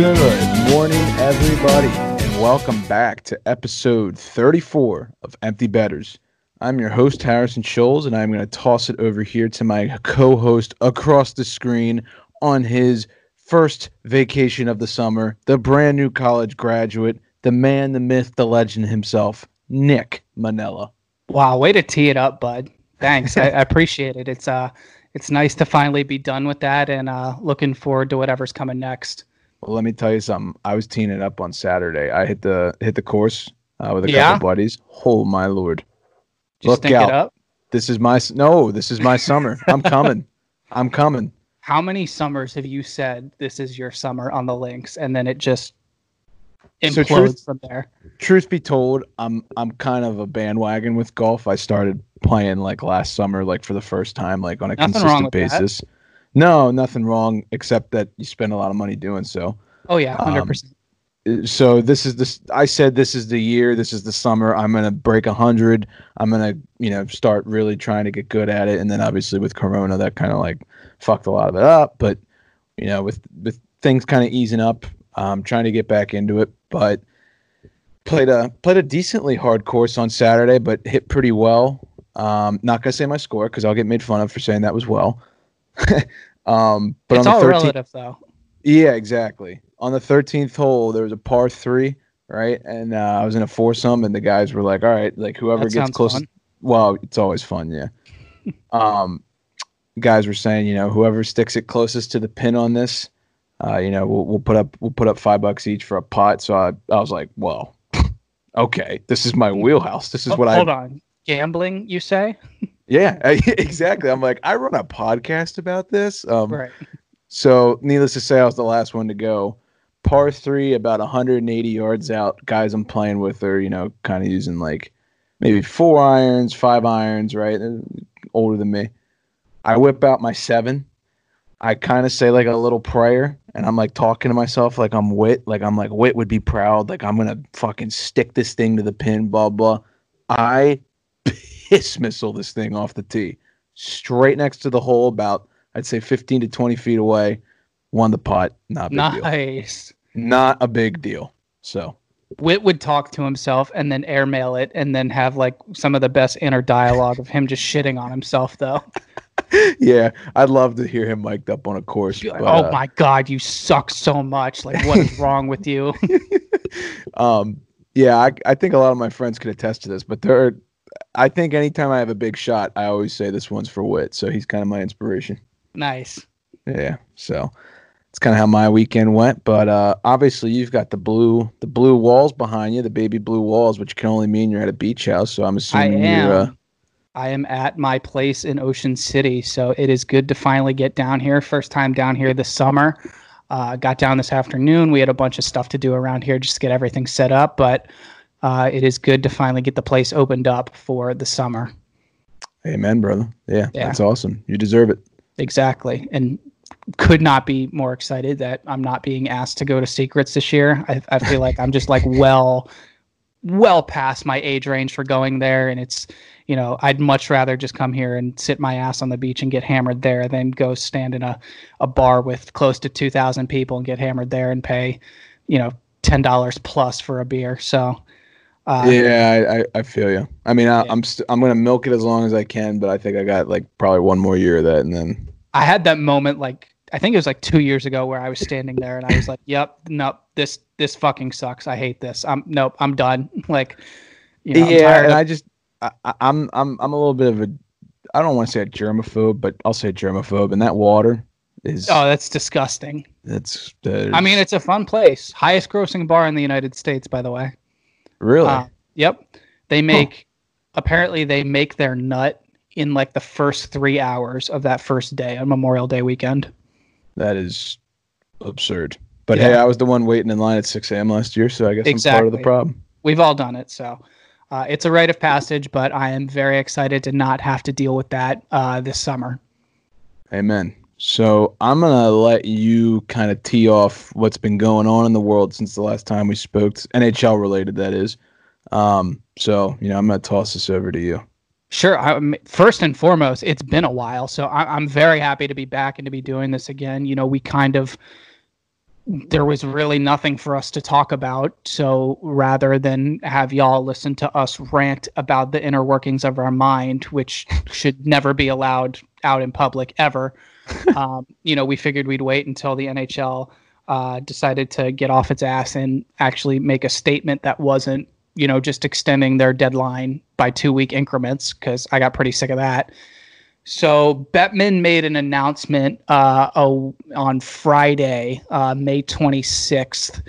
Good morning, everybody, and welcome back to episode 34 of Empty Betters. I'm your host, Harrison Scholes, and I'm going to toss it over here to my co host across the screen on his first vacation of the summer, the brand new college graduate, the man, the myth, the legend himself, Nick Manella. Wow, way to tee it up, bud. Thanks. I, I appreciate it. It's uh it's nice to finally be done with that and uh looking forward to whatever's coming next. Well, let me tell you something. I was teeing it up on Saturday. I hit the hit the course uh, with a Yeah? couple buddies. Oh my lord! Just Look out. it up. This is my no. This is my summer. I'm coming. I'm coming. How many summers have you said this is your summer on the links and then it just So implodes truth- from there? Truth be told, I'm I'm kind of a bandwagon with golf. I started playing like last summer, like for the first time, like on a Nothing consistent basis. that. No, nothing wrong, except that you spend a lot of money doing so. Oh yeah, Um, hundred percent. so this is this i said this is the year this is the summer i'm gonna break a hundred i'm gonna you know start really trying to get good at it and then obviously with corona that kind of like fucked a lot of it up but you know with with things kind of easing up i'm trying to get back into it but played a played a decently hard course on saturday but hit pretty well um not gonna say my score because i'll get made fun of for saying that was well um but It's on all the 13th relative though. yeah, exactly. On the 13th hole, there was a par three, right? And uh, I was in a foursome, and the guys were like, "All right, like whoever That gets sounds closest." fun. Well, it's always fun, yeah. um, guys were saying, you know, whoever sticks it closest to the pin on this, uh, you know, we'll, we'll put up we'll put up five bucks each for a pot. So I, I was like, well, okay, this is my wheelhouse. This is Oh, what I hold on. Gambling, you say? Yeah, exactly. I'm like, I run a podcast about this. Um, Right. so, needless to say, I was the last one to go. Par three, about 180 yards out. Guys I'm playing with are, you know, kind of using like maybe four irons, five irons, right? They're older than me. I whip out my seven. I kind of say like a little prayer, and I'm like talking to myself like I'm wit, like I'm like wit would be proud, like I'm gonna fucking stick this thing to the pin, blah blah. I piss missile this thing off the tee, straight next to the hole, about I'd say 15 to 20 feet away. Won the putt. Not a big deal. Nice. Not a big deal. So Wit would talk to himself and then airmail it and then have like some of the best inner dialogue of him just shitting on himself though. yeah, I'd love to hear him mic'd up on a course. Like, but, oh uh, my god, you suck so much. Like what is wrong with you? um, yeah, I, I think a lot of my friends could attest to this, but there, are, I think anytime I have a big shot, I always say this one's for Wit. So he's kind of my inspiration. nice. Yeah, so it's kind of how my weekend went. But uh, obviously, you've got the blue, the blue walls behind you, the baby blue walls, which can only mean you're at a beach house. So I'm assuming I am. you're. Uh, I am at my place in Ocean City, so it is good to finally get down here. First time down here this summer. Uh, got down this afternoon. We had a bunch of stuff to do around here just to get everything set up, but uh, it is good to finally get the place opened up for the summer. amen, brother. Yeah, Yeah. that's awesome. You deserve it. Exactly, and could not be more excited that I'm not being asked to go to Secrets this year. I, I feel like I'm just like well, well past my age range for going there, and it's you know I'd much rather just come here and sit my ass on the beach and get hammered there than go stand in a a bar with close to two thousand people and get hammered there and pay you know ten dollars plus for a beer. So. Uh, yeah, I, I, feel you. I mean, I, Yeah. I'm st- I'm gonna milk it as long as I can, but I think I got like probably one more year of that, and then I had that moment like I think it was like two years ago where I was standing there and I was like, "Yep, nope, this this fucking sucks. I hate this. I'm nope, I'm done." Like, you know, yeah, and of- I just I, I- I'm I'm I'm a little bit of a I don't want to say a germaphobe, but I'll say germaphobe, and that water is oh, that's disgusting. that's I mean, it's a fun place. Highest grossing bar in the United States, by the way. Really Uh, yep, they make apparently they make their nut in like the first three hours of that first day on Memorial Day weekend. that is absurd. But hey, I was the one waiting in line at 6 a.m. last year, so I guess I'm part of the problem. We've all done it, so uh, it's a rite of passage. But I am very excited to not have to deal with that uh, this summer. Amen. So I'm gonna let you kind of tee off what's been going on in the world since the last time we spoke, NHL related, that is. Um, so you know, I'm gonna toss this over to you. Sure. I, first and foremost, it's been a while, so I, I'm very happy to be back and to be doing this again. You know, we kind of there was really nothing for us to talk about. So rather than have y'all listen to us rant about the inner workings of our mind, which should never be allowed out in public ever, um, you know, we figured we'd wait until the NHL uh, decided to get off its ass and actually make a statement that wasn't, you know, just extending their deadline by two week increments because I got pretty sick of that. So Bettman made an announcement uh, on Friday, uh, May 26th.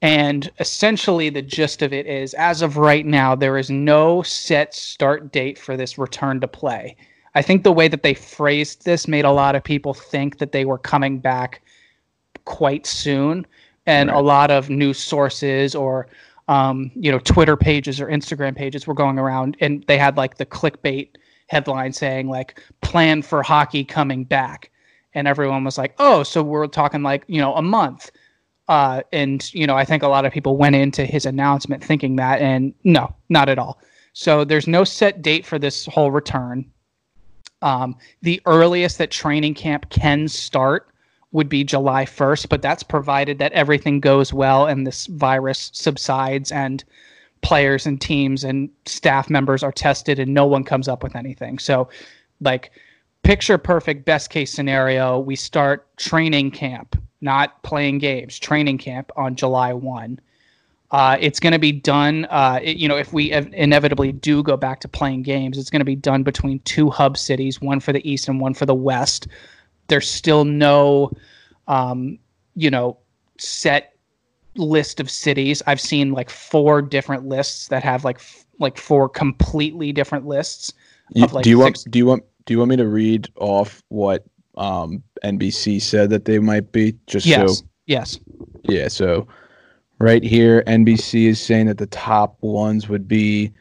And essentially, the gist of it is as of right now, there is no set start date for this return to play. I think the way that they phrased this made a lot of people think that they were coming back quite soon. And right. a lot of news sources or um, you know, Twitter pages or Instagram pages were going around and they had like the clickbait headline saying like plan for hockey coming back and everyone was like oh so we're talking like you know a month uh, and you know i think a lot of people went into his announcement thinking that and no not at all so there's no set date for this whole return um, the earliest that training camp can start would be July 1st, but that's provided that everything goes well and this virus subsides and players and teams and staff members are tested and no one comes up with anything. So, like, picture perfect best case scenario, we start training camp, not playing games, training camp on July 1. Uh, it's going to be done, uh, it, you know, if we ev- inevitably do go back to playing games, it's going to be done between two hub cities, one for the East and one for the West. There's still no, um, you know, set list of cities. I've seen like four different lists that have like f- like four completely different lists. You, like do you six- want do you want do you want me to read off what um, NBC said that they might be? Just yes. so yes. Yeah. So right here, NBC is saying that the top ones would be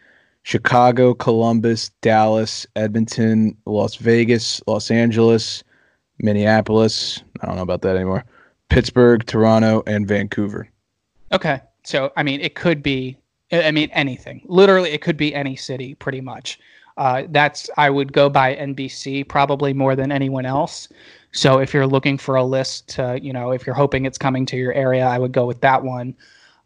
Chicago, Columbus, Dallas, Edmonton, Las Vegas, Los Angeles, Minneapolis. I don't know about that anymore. Pittsburgh, Toronto, and Vancouver. Okay. So, I mean, it could be, I mean, anything. Literally, it could be any city, pretty much. Uh, that's, I would go by NBC probably more than anyone else. So, if you're looking for a list to, you know, if you're hoping it's coming to your area, I would go with that one.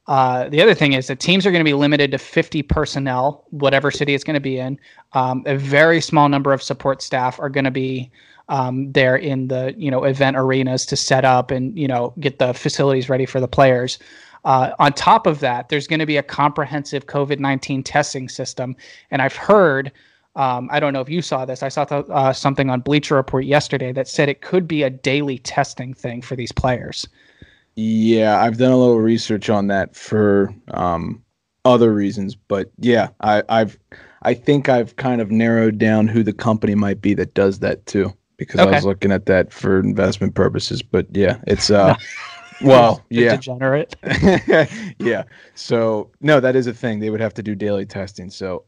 Uh, the other thing is that teams are going to be limited to 50 personnel, whatever city it's going to be in. Um, a very small number of support staff are going to be um, there in the you know event arenas to set up and you know get the facilities ready for the players. Uh, on top of that, there's going to be a comprehensive COVID 19 testing system. And I've heard, um, I don't know if you saw this, I saw th- uh, something on Bleacher Report yesterday that said it could be a daily testing thing for these players. Yeah, I've done a little research on that for um, other reasons, but yeah, I, I've I think I've kind of narrowed down who the company might be that does that too, because okay. I was looking at that for investment purposes. But yeah, it's uh, Well, yeah, degenerate. yeah. So no, that is a thing. They would have to do daily testing. So,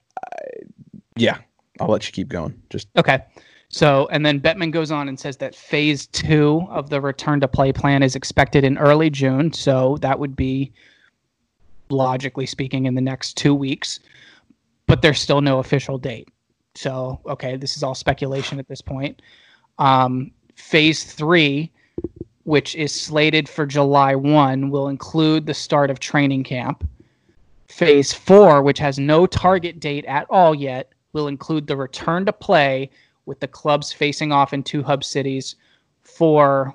yeah, I'll let you keep going. Just okay. So, and then Bettman goes on and says that phase two of the return to play plan is expected in early June. So that would be, logically speaking, in the next two weeks. But there's still no official date. So, okay, this is all speculation at this point. Um, phase three which is slated for July 1, will include the start of training camp. Phase 4, which has no target date at all yet, will include the return to play with the clubs facing off in two hub cities for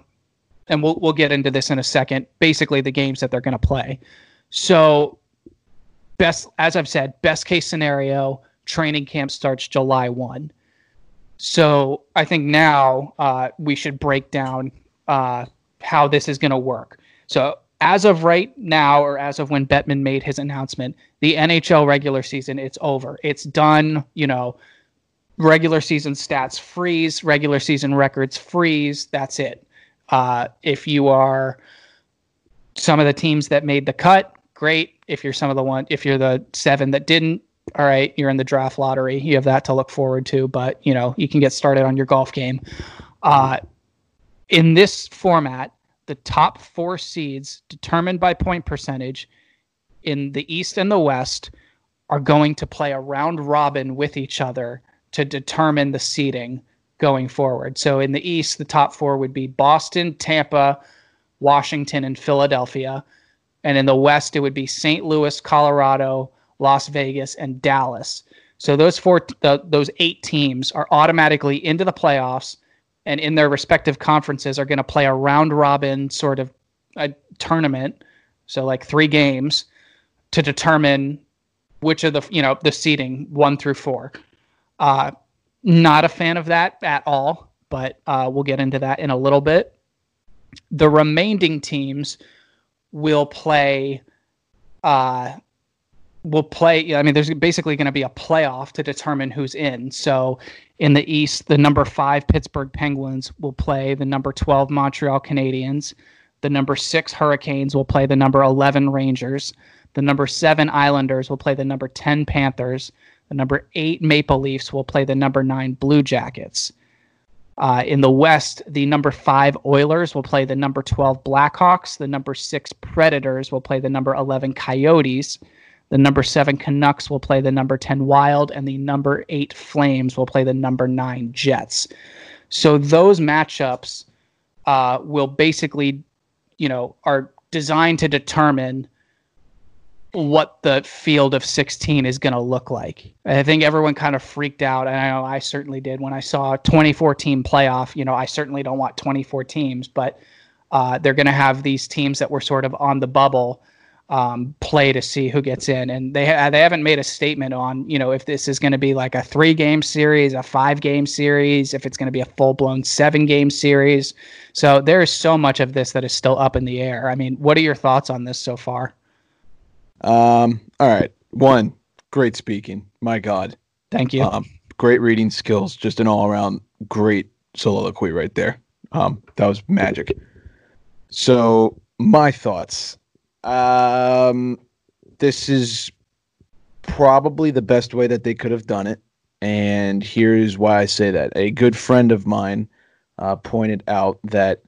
and we'll we'll get into this in a second, basically the games that they're going to play. So best as I've said, best case scenario, training camp starts July 1. So I think now uh, we should break down uh, how this is going to work. So as of right now, or as of when Bettman made his announcement, the NHL regular season it's over. It's done. You know, regular season stats freeze, regular season records freeze. That's it. Uh, if you are some of the teams that made the cut, great. If you're some of the one, if you're the seven that didn't, all right, you're in the draft lottery. You have that to look forward to, but you know you can get started on your golf game. Uh, in this format, the top four seeds determined by point percentage in the East and the West are going to play a round robin with each other to determine the seeding going forward. So in the East, the top four would be Boston, Tampa, Washington, and Philadelphia. And in the West, it would be St. Louis, Colorado, Las Vegas, and Dallas. So those four, those eight teams are automatically into the playoffs, and in their respective conferences are going to play a round robin sort of a tournament. So like three games to determine which of the you know the seating one through four. Uh, not a fan of that at all, but uh, we'll get into that in a little bit. The remaining teams will play uh, will play. I mean, there's basically going to be a playoff to determine who's in. So, in the East, the number five Pittsburgh Penguins will play the number 12 Montreal Canadiens. The number six Hurricanes will play the number 11 Rangers. The number seven Islanders will play the number 10 Panthers. The number eight Maple Leafs will play the number nine Blue Jackets. Uh, in the West, the number five Oilers will play the number 12 Blackhawks. The number six Predators will play the number 11 Coyotes. The number seven Canucks will play the number 10 Wild, and the number eight Flames will play the number nine Jets. So those matchups uh, will basically, you know, are designed to determine what the field of 16 is going to look like. I think everyone kind of freaked out, and I know I certainly did when I saw 24 team playoff. You know, I certainly don't want 24 teams, but uh, they're going to have these teams that were sort of on the bubble um, play to see who gets in. And they ha- they haven't made a statement on you know if this is going to be like a three game series, a five game series, if it's going to be a full blown seven game series. So there is so much of this that is still up in the air. I mean, what are your thoughts on this so far? Um. All right. One. Great speaking. My God. Thank you. Um, great reading skills. Just an all around great soliloquy right there. Um, that was magic. So my thoughts. Um, this is probably the best way that they could have done it. And here's why I say that. A good friend of mine uh, pointed out that,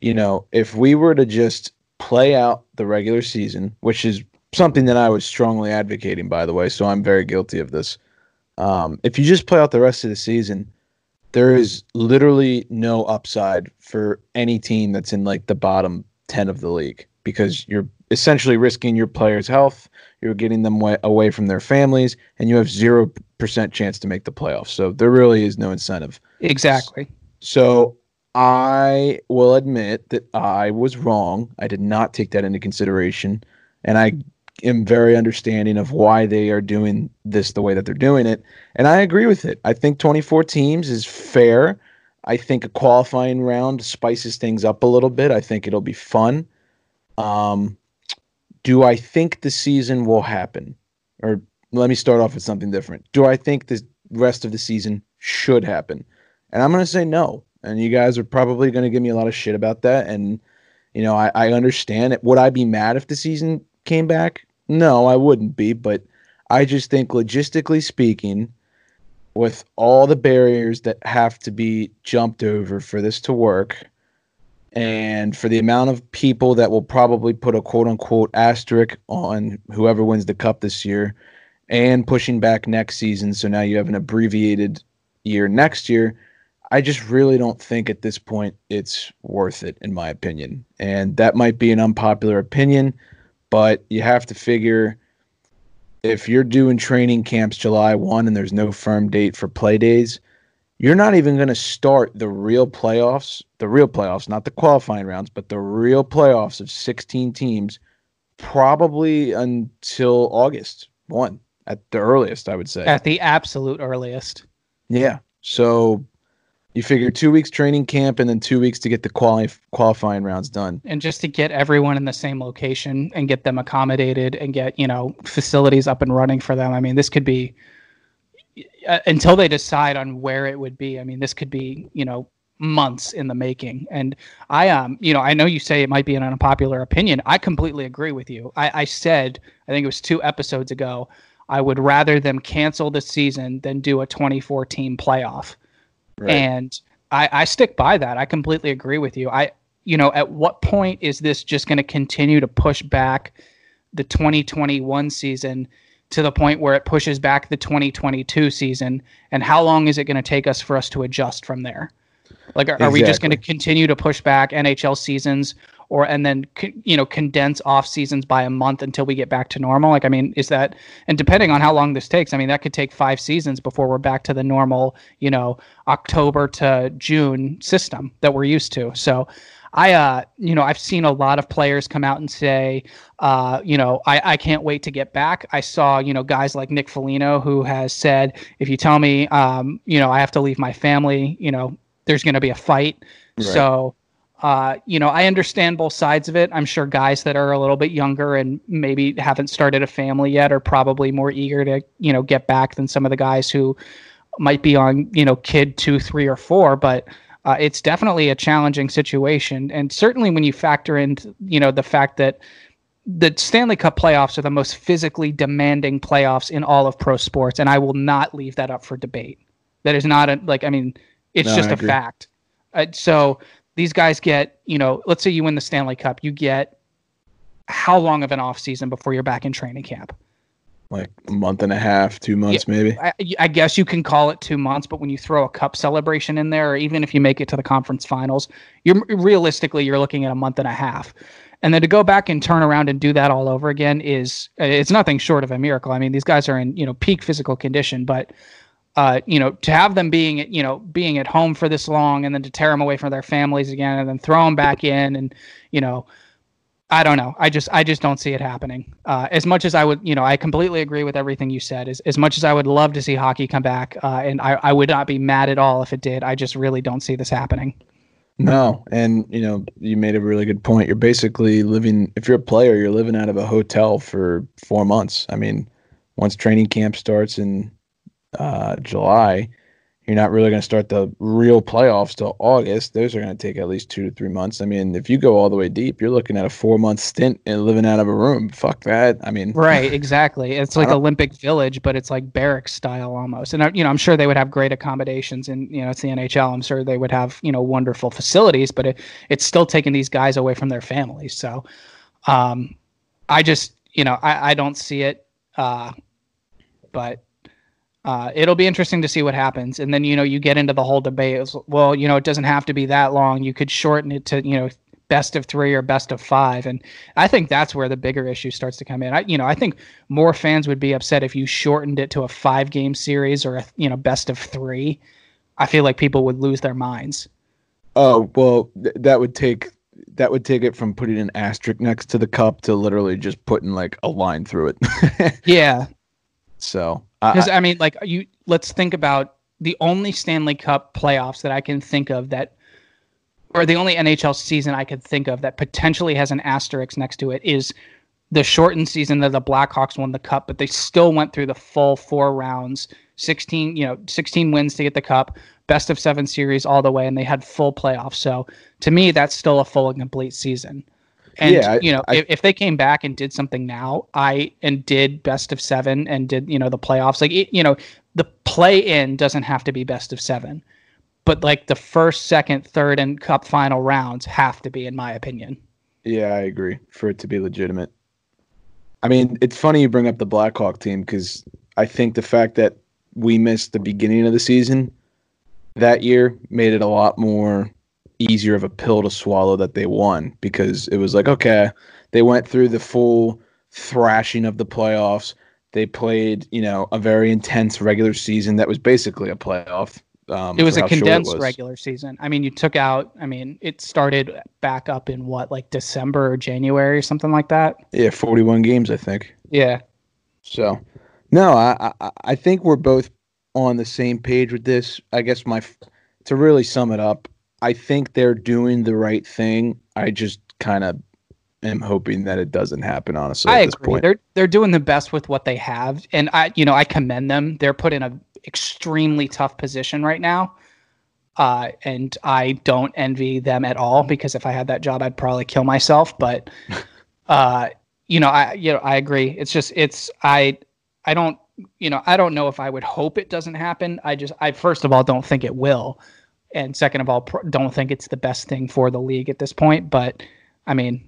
you know, if we were to just play out the regular season, which is something that I was strongly advocating, by the way, so I'm very guilty of this. Um, if you just play out the rest of the season, there is literally no upside for any team that's in like the bottom 10 of the league because you're essentially risking your players' health. You're getting them way, away from their families, and you have zero percent chance to make the playoffs. So there really is no incentive. Exactly. So I will admit that I was wrong. I did not take that into consideration, and I am very understanding of why they are doing this the way that they're doing it. And I agree with it. I think 24 teams is fair. I think a qualifying round spices things up a little bit. I think it'll be fun. Um, do I think the season will happen? Or let me start off with something different. Do I think the rest of the season should happen? And I'm going to say no. And you guys are probably going to give me a lot of shit about that. And, you know, I, I understand it. Would I be mad if the season came back? No, I wouldn't be. But I just think, logistically speaking, with all the barriers that have to be jumped over for this to work, and for the amount of people that will probably put a quote unquote asterisk on whoever wins the cup this year and pushing back next season. So now you have an abbreviated year next year. I just really don't think at this point it's worth it, in my opinion. And that might be an unpopular opinion, but you have to figure if you're doing training camps July 1 and there's no firm date for play days, you're not even going to start the real playoffs, the real playoffs, not the qualifying rounds, but the real playoffs of 16 teams probably until August 1 at the earliest, I would say. At the absolute earliest. Yeah. So you figure two weeks training camp and then two weeks to get the quali- qualifying rounds done. And just to get everyone in the same location and get them accommodated and get, you know, facilities up and running for them. I mean, this could be uh, until they decide on where it would be. I mean, this could be, you know, months in the making. And I, um, you know, I know you say it might be an unpopular opinion. I completely agree with you. I, I said, I think it was two episodes ago, I would rather them cancel the season than do a 2014 playoff. Right. And I, I stick by that. I completely agree with you. I, you know, at what point is this just going to continue to push back the 2021 season? To the point where it pushes back the 2022 season and how long is it going to take us for us to adjust from there? Like are, exactly. are we just going to continue to push back nhl seasons or and then you know condense off seasons by a month until we get back to normal? Like i mean is that and depending on how long this takes i mean that could take five seasons before we're back to the normal you know october to june system that we're used to. So I, uh, you know, I've seen a lot of players come out and say, uh, you know, I, I can't wait to get back. I saw, you know, guys like Nick Foligno who has said, if you tell me, um, you know, I have to leave my family, you know, there's going to be a fight. Right. So, uh, you know, I understand both sides of it. I'm sure guys that are a little bit younger and maybe haven't started a family yet are probably more eager to, you know, get back than some of the guys who might be on, you know, kid two, three, or four. But uh, it's definitely a challenging situation, and certainly when you factor in, you know, the fact that the Stanley Cup playoffs are the most physically demanding playoffs in all of pro sports, and I will not leave that up for debate. That is not a like. I mean, it's no, just a fact. Uh, so these guys get, you know, let's say you win the Stanley Cup, you get how long of an off season before you're back in training camp? Like a month and a half, two months, yeah, maybe. I, I, guess you can call it two months, but when you throw a cup celebration in there, or even if you make it to the conference finals, you're realistically you're looking at a month and a half. And then to go back and turn around and do that all over again is it's nothing short of a miracle. I mean, these guys are in you know peak physical condition, but uh, you know, to have them being, you know, being at home for this long and then to tear them away from their families again and then throw them back in and, you know, I don't know. I just, I just don't see it happening. Uh, as much as I would, you know, I completely agree with everything you said. As, as much as I would love to see hockey come back, uh, and I, I would not be mad at all if it did. I just really don't see this happening. No, and you know, you made a really good point. You're basically living. If you're a player, you're living out of a hotel for four months. I mean, once training camp starts in uh, July, you're not really going to start the real playoffs till August. Those are going to take at least two to three months. I mean, if you go all the way deep, you're looking at a four month stint and living out of a room. Fuck that. I mean, right, exactly. It's like Olympic Village, but it's like barracks style almost. And uh, you know, I'm sure they would have great accommodations, and you know, it's the NHL. I'm sure they would have you know wonderful facilities, but it, it's still taking these guys away from their families. So, um, I just you know, I, I don't see it. Uh, but uh, it'll be interesting to see what happens. And then, you know, you get into the whole debate. Well, you know, it doesn't have to be that long. You could shorten it to, you know, best of three or best of five. And I think that's where the bigger issue starts to come in. I, you know, I think more fans would be upset if you shortened it to a five game series or a, you know, best of three. I feel like people would lose their minds. Oh, well, th- that would take that would take it from putting an asterisk next to the cup to literally just putting like a line through it. yeah. So because I, I mean, like you, let's think about the only Stanley Cup playoffs that I can think of that, or the only NHL season I could think of that potentially has an asterisk next to it is the shortened season that the Blackhawks won the cup, but they still went through the full four rounds, 16, you know, 16 wins to get the cup, best of seven series all the way, and they had full playoffs. So to me, that's still a full and complete season. And yeah, you know, I, if, if they came back and did something now, I and did best of seven and did you know the playoffs, like it, you know, the play in doesn't have to be best of seven, but like the first, second, third, and cup final rounds have to be, in my opinion. Yeah, I agree for it to be legitimate. I mean, it's funny you bring up the Blackhawk team because I think the fact that we missed the beginning of the season that year made it a lot more easier of a pill to swallow that they won because it was like, okay, they went through the full thrashing of the playoffs. They played, you know, a very intense regular season that was basically a playoff. Um, it was a condensed was. regular season. I mean, you took out. I mean, it started back up in what, like December or January or something like that. Yeah, forty-one games, I think. Yeah. So, no, I I, I think we're both on the same page with this. I guess my to really sum it up, I think they're doing the right thing. I just kind of am hoping that it doesn't happen. Honestly, I agree. They're they're doing the best with what they have, and I you know I commend them. They're put in a extremely tough position right now. Uh, and I don't envy them at all because if I had that job, I'd probably kill myself. But, uh, you know, I you know I agree. It's just it's I I don't you know I don't know if I would hope it doesn't happen. I just I first of all don't think it will and second of all, don't think it's the best thing for the league at this point. But I mean,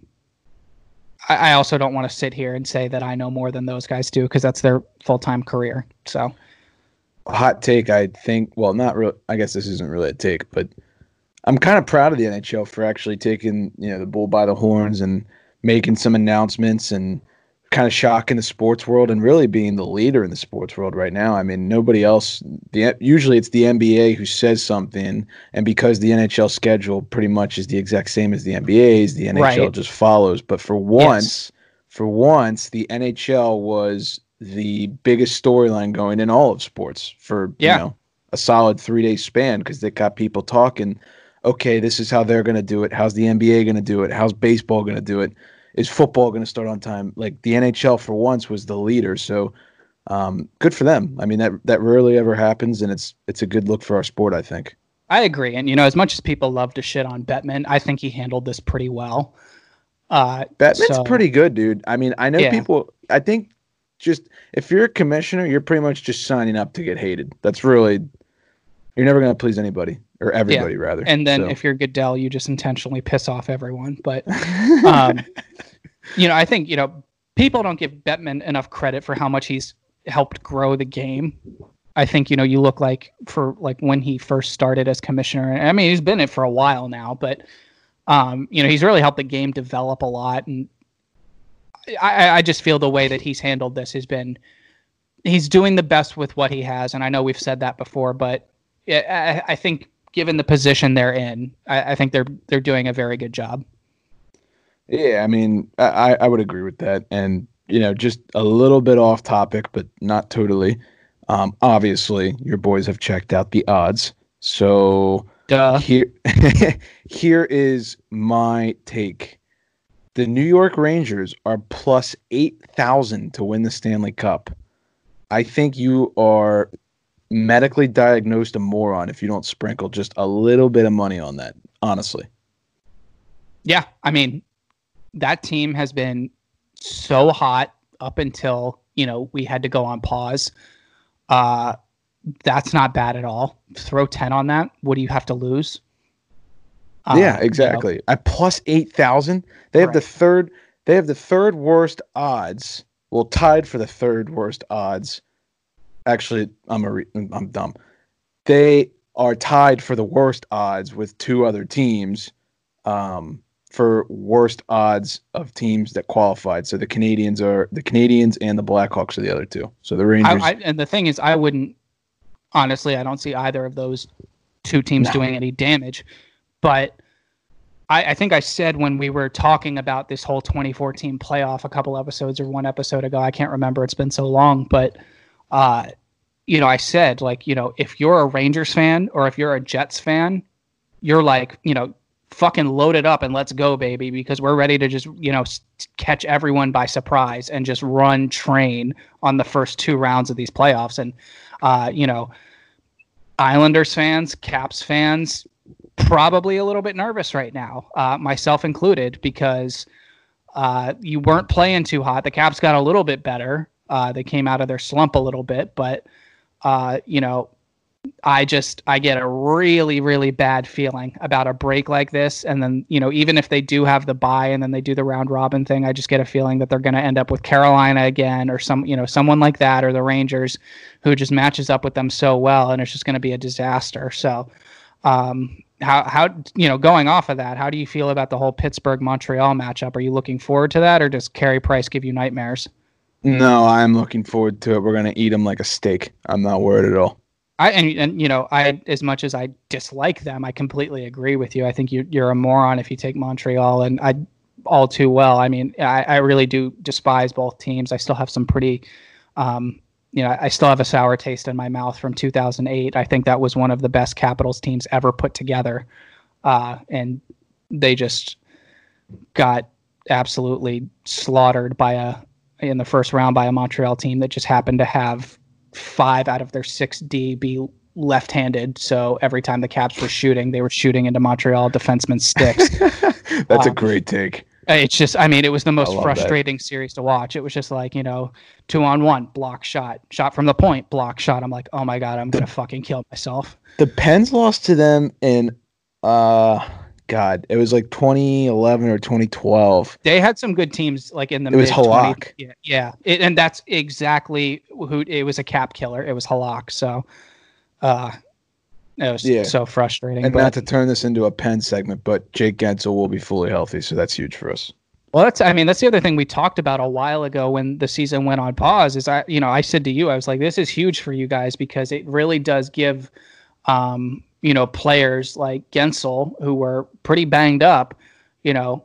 I, I also don't want to sit here and say that I know more than those guys do because that's their full time career. So, hot take, I think. Well, not real. I guess this isn't really a take, but I'm kind of proud of the NHL for actually taking you know the bull by the horns and making some announcements and kind of shocking the sports world and really being the leader in the sports world right now. I mean, nobody else. The usually it's the NBA who says something, and because the NHL schedule pretty much is the exact same as the NBA's, the NHL right. just follows. But for once, yes. for once, the NHL was the biggest storyline going in all of sports for yeah. you know a solid three day span because they got people talking. Okay, this is how they're going to do it. How's the NBA going to do it? How's baseball going to do it? Is football going to start on time? Like the NHL for once was the leader, so um, good for them. I mean that that rarely ever happens, and it's it's a good look for our sport. I think. I agree, and you know, as much as people love to shit on Bettman, I think he handled this pretty well. Uh, Bettman's so, pretty good, dude. I mean, I know yeah. people. I think just if you're a commissioner, you're pretty much just signing up to get hated. That's really you're never going to please anybody or everybody yeah. rather. And then so. if you're Goodell, you just intentionally piss off everyone. But um, you know, I think you know people don't give Bettman enough credit for how much he's helped grow the game. I think you know you look like for like when he first started as commissioner. I mean, he's been it for a while now, but um, you know he's really helped the game develop a lot. And I, I just feel the way that he's handled this has been he's doing the best with what he has. And I know we've said that before, but I, I think given the position they're in, I, I, think they're they're doing a very good job. Yeah, I mean, I, I would agree with that. And you know, just a little bit off topic, but not totally. Um, obviously, your boys have checked out the odds. So Duh. here, here is my take. The New York Rangers are plus eight thousand to win the Stanley Cup. I think you are medically diagnosed a moron if you don't sprinkle just a little bit of money on that, honestly. Yeah, I mean, that team has been so hot up until, you know, we had to go on pause. Uh that's not bad at all. Throw 10 on that. What do you have to lose? yeah, exactly. You know? At plus 8,000, they have right. the third they have the third worst odds. Well, tied for the third worst odds actually, I'm a re- I'm dumb. They are tied for the worst odds with two other teams um, for worst odds of teams that qualified. So the Canadiens are the Canadiens and the Blackhawks are the other two. So the Rangers. I, I, and the thing is, I wouldn't honestly. I don't see either of those two teams no. doing any damage, but. I, I, think I said when we were talking about this whole 2014 playoff a couple episodes or one episode ago, I can't remember. It's been so long, but uh, you know, I said like, you know, if you're a Rangers fan or if you're a Jets fan, you're like, you know, fucking load it up and let's go, baby, because we're ready to just, you know, catch everyone by surprise and just run train on the first two rounds of these playoffs. And, uh, you know, Islanders fans, Caps fans, probably a little bit nervous right now, uh, myself included, because uh, you weren't playing too hot. The Caps got a little bit better. Uh, they came out of their slump a little bit, but uh, you know, I just I get a really really bad feeling about a break like this, and then you know even if they do have the bye and then they do the round robin thing, I just get a feeling that they're going to end up with Carolina again or some you know someone like that or the Rangers, who just matches up with them so well, and it's just going to be a disaster. So, um, how how you know going off of that, how do you feel about the whole Pittsburgh Montreal matchup? Are you looking forward to that, or does Carey Price give you nightmares? No, I'm looking forward to it. We're gonna eat them like a steak. I'm not worried at all. I and, and you know I as much as I dislike them, I completely agree with you. I think you, you're a moron if you take Montreal, and I all too well. I mean, I, I really do despise both teams. I still have some pretty, um, you know, I still have a sour taste in my mouth from 2008. I think that was one of the best Capitals teams ever put together, uh, and they just got absolutely slaughtered by a in the first round by a Montreal team that just happened to have five out of their six D be left-handed. So every time the Caps were shooting, they were shooting into Montreal defensemen sticks. That's um, a great take. It's just, I mean, it was the most frustrating that. series to watch. It was just like, you know, two on one, block shot, shot from the point, block shot. I'm like, oh my God, I'm going to fucking kill myself. The Pens lost to them in, uh, God, it was like 2011 or 2012. They had some good teams, like in the. It was Halak. Yeah, yeah, it, and that's exactly who. It was a cap killer. It was Halak. So, uh, It was Yeah. so frustrating. And but- not to turn this into a pen segment, but Jake Guentzel will be fully healthy, so that's huge for us. Well, that's I mean that's the other thing we talked about a while ago when the season went on pause is I you know I said to you I was like this is huge for you guys because it really does give um you know players like Guentzel who were pretty banged up you know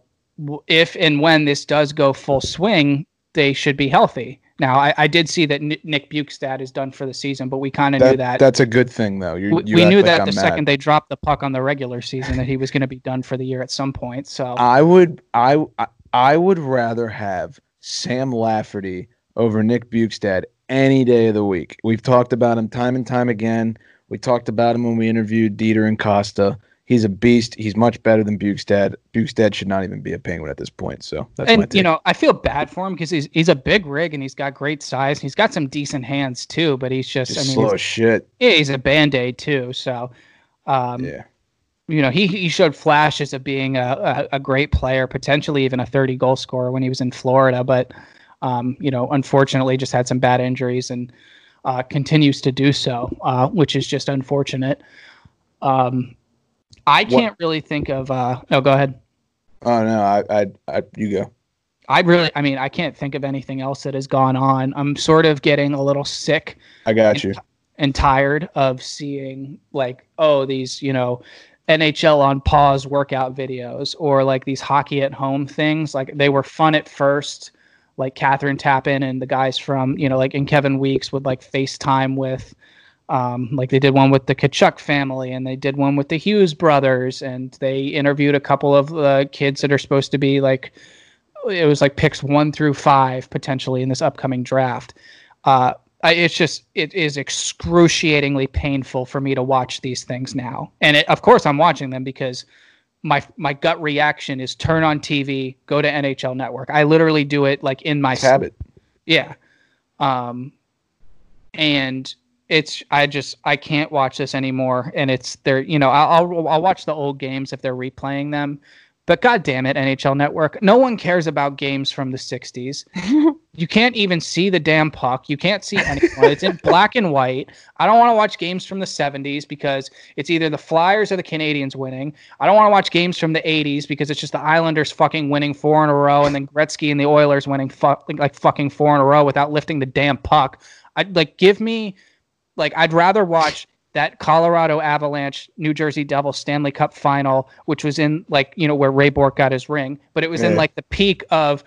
if and when this does go full swing they should be healthy. Now I, I did see that Nick Bjugstad is done for the season, but we kind of knew That, that. that's a good thing, though. You, we you we knew like that I'm the mad. second they dropped the puck on the regular season that he was going to be done for the year at some point. So I would I I- I would rather have Sam Lafferty over Nick Bjugstad any day of the week. We've talked about him time and time again. We talked about him when we interviewed Dieter and Costa. He's a beast. He's much better than Bjugstad. Bjugstad should not even be a penguin at this point. So that's my and take. you know, I feel bad for him because he's he's a big rig and he's got great size. He's got some decent hands too, but he's just, just I mean, slow he's, shit. yeah, he's a band aid too. So, um, Yeah. you know, he he showed flashes of being a, a, a great player, potentially even a 30 goal scorer when he was in Florida, but um, you know, unfortunately, just had some bad injuries and uh, continues to do so, uh, which is just unfortunate. Um, I can't really think of. Uh, no, go ahead. Oh no, I I, I you go. I really, I mean, I can't think of anything else that has gone on. I'm sort of getting a little sick I got you. and tired of seeing like, oh, these, you know, NHL on pause workout videos or like these hockey at home things. Like they were fun at first, like Kathryn Tappen and the guys from, you know, like and Kevin Weeks would like FaceTime with um, like they did one with the Tkachuk family and they did one with the Hughes brothers and they interviewed a couple of uh, kids that are supposed to be like it was like picks one through five potentially in this upcoming draft. Uh, I, it's just it is excruciatingly painful for me to watch these things now, and it, of course I'm watching them because my my gut reaction is turn on TV, go to NHL Network. I literally do it like in my habit. yeah. Um, and it's I just I can't watch this anymore. And it's there, you know, I'll, I'll watch the old games if they're replaying them. But god damn it, NHL Network. No one cares about games from the 60s. you can't even see the damn puck. You can't see anyone. it's in black and white. I don't want to watch games from the 70s because it's either the Flyers or the Canadiens winning. I don't want to watch games from the 80s because it's just the Islanders fucking winning four in a row and then Gretzky and the Oilers winning fuck, like fucking four in a row without lifting the damn puck. I'd like give me like I'd rather watch that Colorado Avalanche New Jersey Devils Stanley Cup final, which was in like, you know, where Ray Bourque got his ring, but it was in like the peak of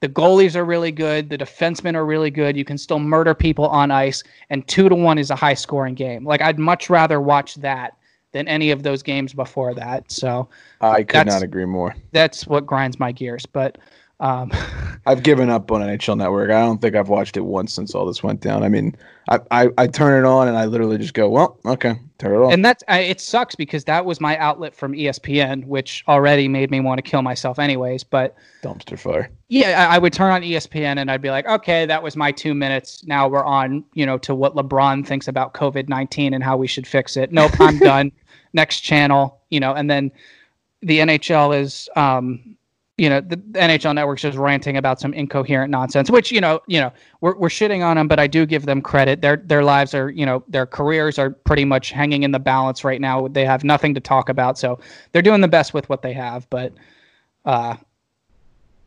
the goalies are really good, the defensemen are really good, you can still murder people on ice, and two to one is a high scoring game. Like I'd much rather watch that than any of those games before that. So I could not agree more. that's what grinds my gears. But um I've given up on NHL Network. I don't think I've watched it once since all this went down. I mean, I, I, I turn it on and I literally just go, well, okay, turn it off. and that's I, it sucks because that was my outlet from ESPN, which already made me want to kill myself anyways. But Dumpster fire. yeah, I, I would turn on ESPN and I'd be like, okay, that was my two minutes. Now we're on, you know, to what LeBron thinks about COVID nineteen and how we should fix it. Nope, I'm done. Next channel, you know, and then the NHL is, um, you know, the, NHL Network's just ranting about some incoherent nonsense, which you know, you know, we're we're shitting on them, but I do give them credit. Their their lives are, you know, their careers are pretty much hanging in the balance right now. They have nothing to talk about, so they're doing the best with what they have. But, uh,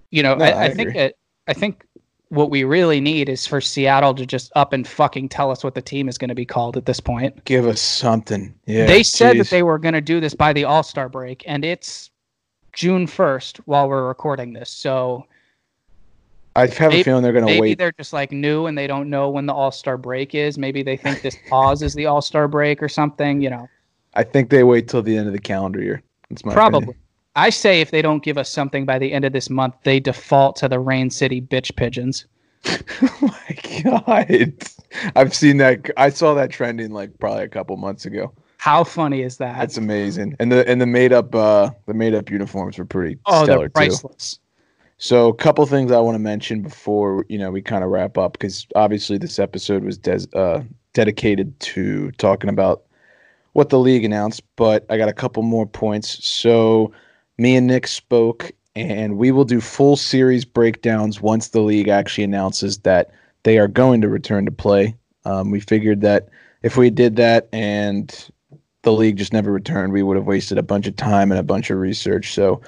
you know, No, I, I I, think it. I think what we really need is for Seattle to just up and fucking tell us what the team is going to be called at this point. Give us something. Yeah. they said that they were going to do this by the All Star break, and it's June first while we're recording this. So I have a feeling they're going to wait. maybe they're just like new and they don't know when the All Star break is. Maybe they think this pause is the All Star break or something. You know, I think they wait till the end of the calendar year. That's my probably. opinion. I say if they don't give us something by the end of this month, they default to the Rain City bitch pigeons. oh my god! I've seen that. I saw that trending like probably a couple months ago. How funny is that? That's amazing. And the and the made up uh the made up uniforms were pretty oh, stellar they're too. priceless. So a couple things I want to mention before you know we kind of wrap up because obviously this episode was des- uh, dedicated to talking about what the league announced, but I got a couple more points. So me and Nick spoke, and we will do full series breakdowns once the league actually announces that they are going to return to play. Um, we figured that if we did that and the league just never returned. We would have wasted a bunch of time and a bunch of research. So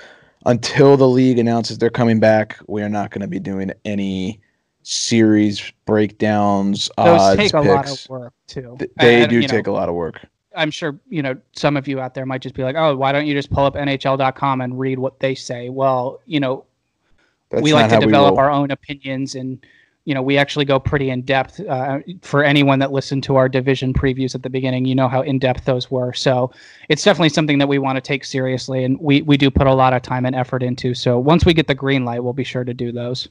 until the league announces they're coming back, we are not going to be doing any series breakdowns. Those odds, take a picks. lot of work too. Th- They do you know, take a lot of work. I'm sure you know some of you out there might just be like, "Oh, why don't you just pull up NHL.com and read what they say?" Well, you know, That's we like to develop our own opinions, and you know, we actually go pretty in depth. Uh, for anyone that listened to our division previews at the beginning, you know how in depth those were. So it's definitely something that we want to take seriously, and we we do put a lot of time and effort into. So once we get the green light, we'll be sure to do those.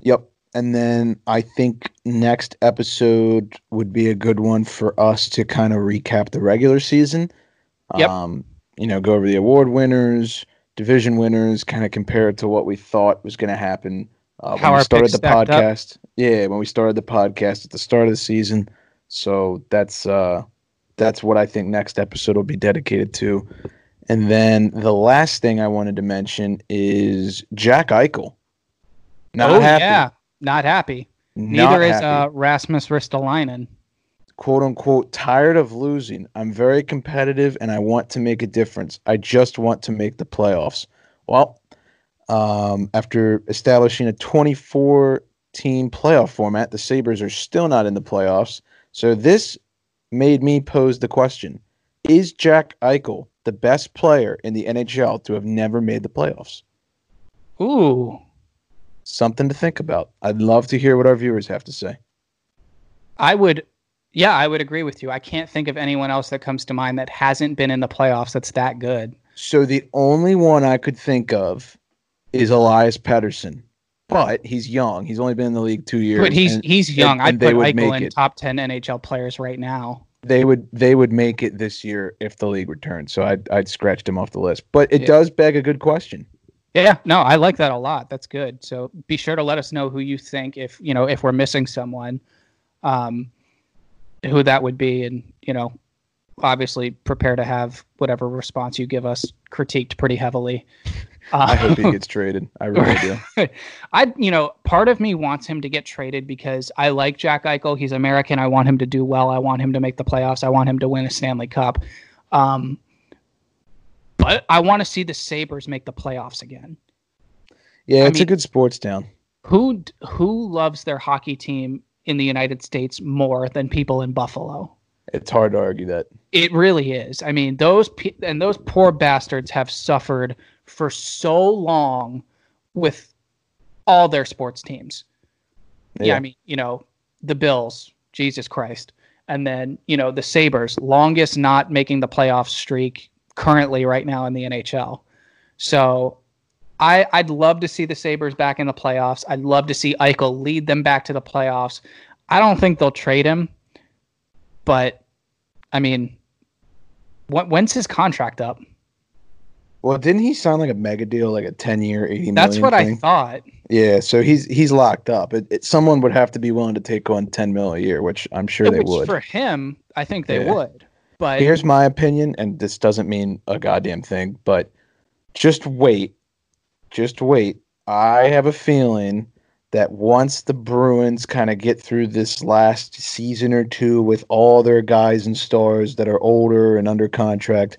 Yep. And then I think next episode would be a good one for us to kind of recap the regular season. Yep. Um, you know, go over the award winners, division winners, kind of compare it to what we thought was going to happen uh, How when we started the stacked up. podcast. Yeah, when we started the podcast at the start of the season. So that's uh, that's what I think next episode will be dedicated to. And then the last thing I wanted to mention is Jack Eichel. Not oh happy. yeah, not happy. Not Neither is happy. uh, Rasmus Ristolainen. quote unquote tired of losing. I'm very competitive and I want to make a difference. I just want to make the playoffs. Well, um, after establishing a 24 team playoff format, the Sabres are still not in the playoffs. So this made me pose the question Is Jack Eichel the best player in the NHL to have never made the playoffs? Ooh, Something to think about. I'd love to hear what our viewers have to say. I would, yeah, I would agree with you. I can't think of anyone else that comes to mind that hasn't been in the playoffs that's that good. So the only one I could think of is Elias Pettersson, but he's young. He's only been in the league two years. But he's and he's young. I'd put make in it. top ten NHL players right now. they would they would make it this year if the league returned. So I'd I'd scratched him off the list. But it Yeah. does beg a good question. Yeah, no, I like that a lot. That's good. So be sure to let us know who you think if you know if we're missing someone, um, who that would be, and you know, obviously prepare to have whatever response you give us critiqued pretty heavily. Uh, I hope he gets traded. I really do. I, you know, part of me wants him to get traded because I like Jack Eichel. He's American. I want him to do well. I want him to make the playoffs. I want him to win a Stanley Cup. Um, but I want to see the Sabres make the playoffs again. Yeah, I it's a good sports town. Who who loves their hockey team in the United States more than people in Buffalo? It's hard to argue that. It really is. I mean, those pe- and those poor bastards have suffered for so long with all their sports teams. Yeah. I mean, you know, the Bills, Jesus Christ. And then, you know, the Sabres, longest not making the playoff streak currently right now in the NHL. So I, I'd love to see the Sabres back in the playoffs. I'd love to see Eichel lead them back to the playoffs. I don't think they'll trade him, but I mean, when, when's his contract up? Well, didn't he sign like a mega deal, like a ten year, eighty million? That's what I thought. Yeah, so he's he's locked up. It, it, someone would have to be willing to take on ten mil a year, which I'm sure they Which would. for him, I think they Yeah. would. But Here's my opinion, and this doesn't mean a goddamn thing, but just wait. Just wait. I have a feeling that once the Bruins kind of get through this last season or two with all their guys and stars that are older and under contract,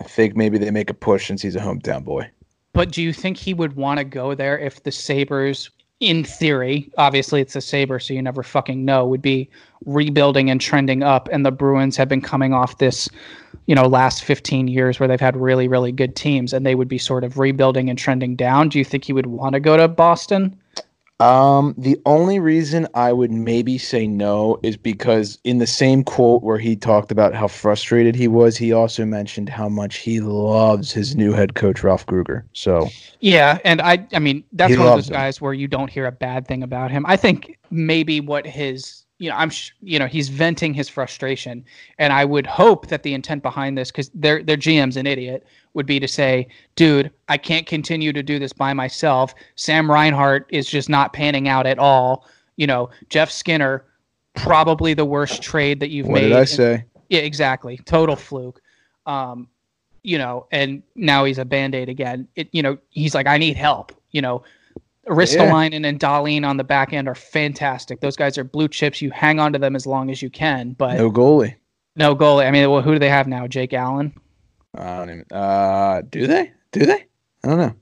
I think maybe they make a push since he's a hometown boy. But do you think he would want to go there if the Sabres, in theory, obviously it's a Sabre, so you never fucking know, would be rebuilding and trending up, and the Bruins have been coming off this, you know, last 15 years where they've had really, really good teams, and they would be sort of rebuilding and trending down? Do you think he would want to go to Boston? Um, the only reason I would maybe say no is because in the same quote where he talked about how frustrated he was, he also mentioned how much he loves his new head coach Ralph Krueger. So Yeah, and I I mean that's one of those him. guys where you don't hear a bad thing about him. I think maybe what his you know I'm sh- you know he's venting his frustration, and I would hope that the intent behind this because their their GM's an idiot would be to say, dude, I can't continue to do this by myself. Sam Reinhart is just not panning out at all. You know, Jeff Skinner, probably the worst trade that you've what made. did I say? yeah, exactly. Total fluke. Um, you know, and now he's a band-aid again. It, you know, he's like, I need help. You know, Ristolainen and Dahlin on the back end are fantastic. Those guys are blue chips. You hang on to them as long as you can, but No goalie. No goalie. I mean, well, who do they have now? Jake Allen. I don't even. Uh, do they? Do they? I don't know.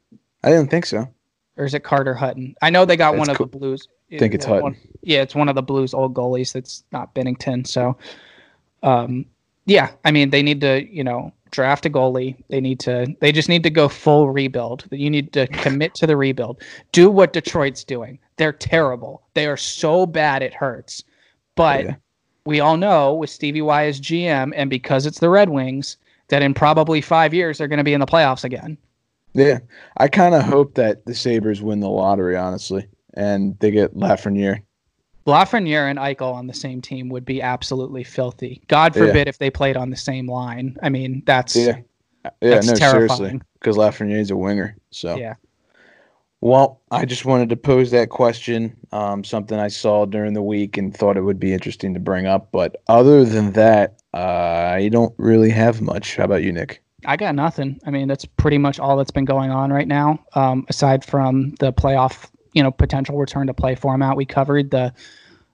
I didn't think so. Or is it Carter Hutton? I know they got It's one of cool. the Blues. I think it's one- Hutton. yeah, it's one of the Blues old goalies that's not Binnington. So, um, yeah, I mean, they need to, you know, draft a goalie. They need to, they just need to go full rebuild. You need to commit to the rebuild. Do what Detroit's doing. They're terrible. They are so bad it hurts. But Yeah. we all know with Stevie Y as GM, and because it's the Red Wings, that in probably five years they're going to be in the playoffs again. Yeah, I kind of hope that the Sabres win the lottery, honestly, and they get Lafreniere. Lafreniere and Eichel on the same team would be absolutely filthy. God Yeah. forbid if they played on the same line. I mean, that's Yeah, yeah, That's no, seriously, terrifying. because Lafreniere's a winger. So yeah. Well, I just wanted to pose that question, um, something I saw during the week and thought it would be interesting to bring up. But other than that, uh, I don't really have much. How about you, Nick? I got nothing. I mean, that's pretty much all that's been going on right now. Um, aside from the playoff, you know, potential return to play format, we covered the.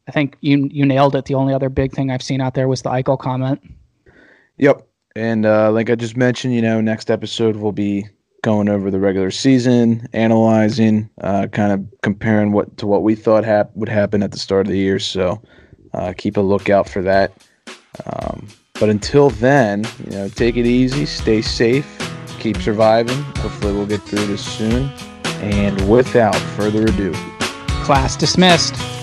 I think you you nailed it. The only other big thing I've seen out there was the Eichel comment. Yep. And uh, like I just mentioned, you know, next episode we'll be going over the regular season, analyzing, uh, kind of comparing what to what we thought hap- would happen at the start of the year. So uh, keep a lookout for that. Um, but until then, you know, take it easy, stay safe, keep surviving. Hopefully, we'll get through this soon. And without further ado, Class dismissed.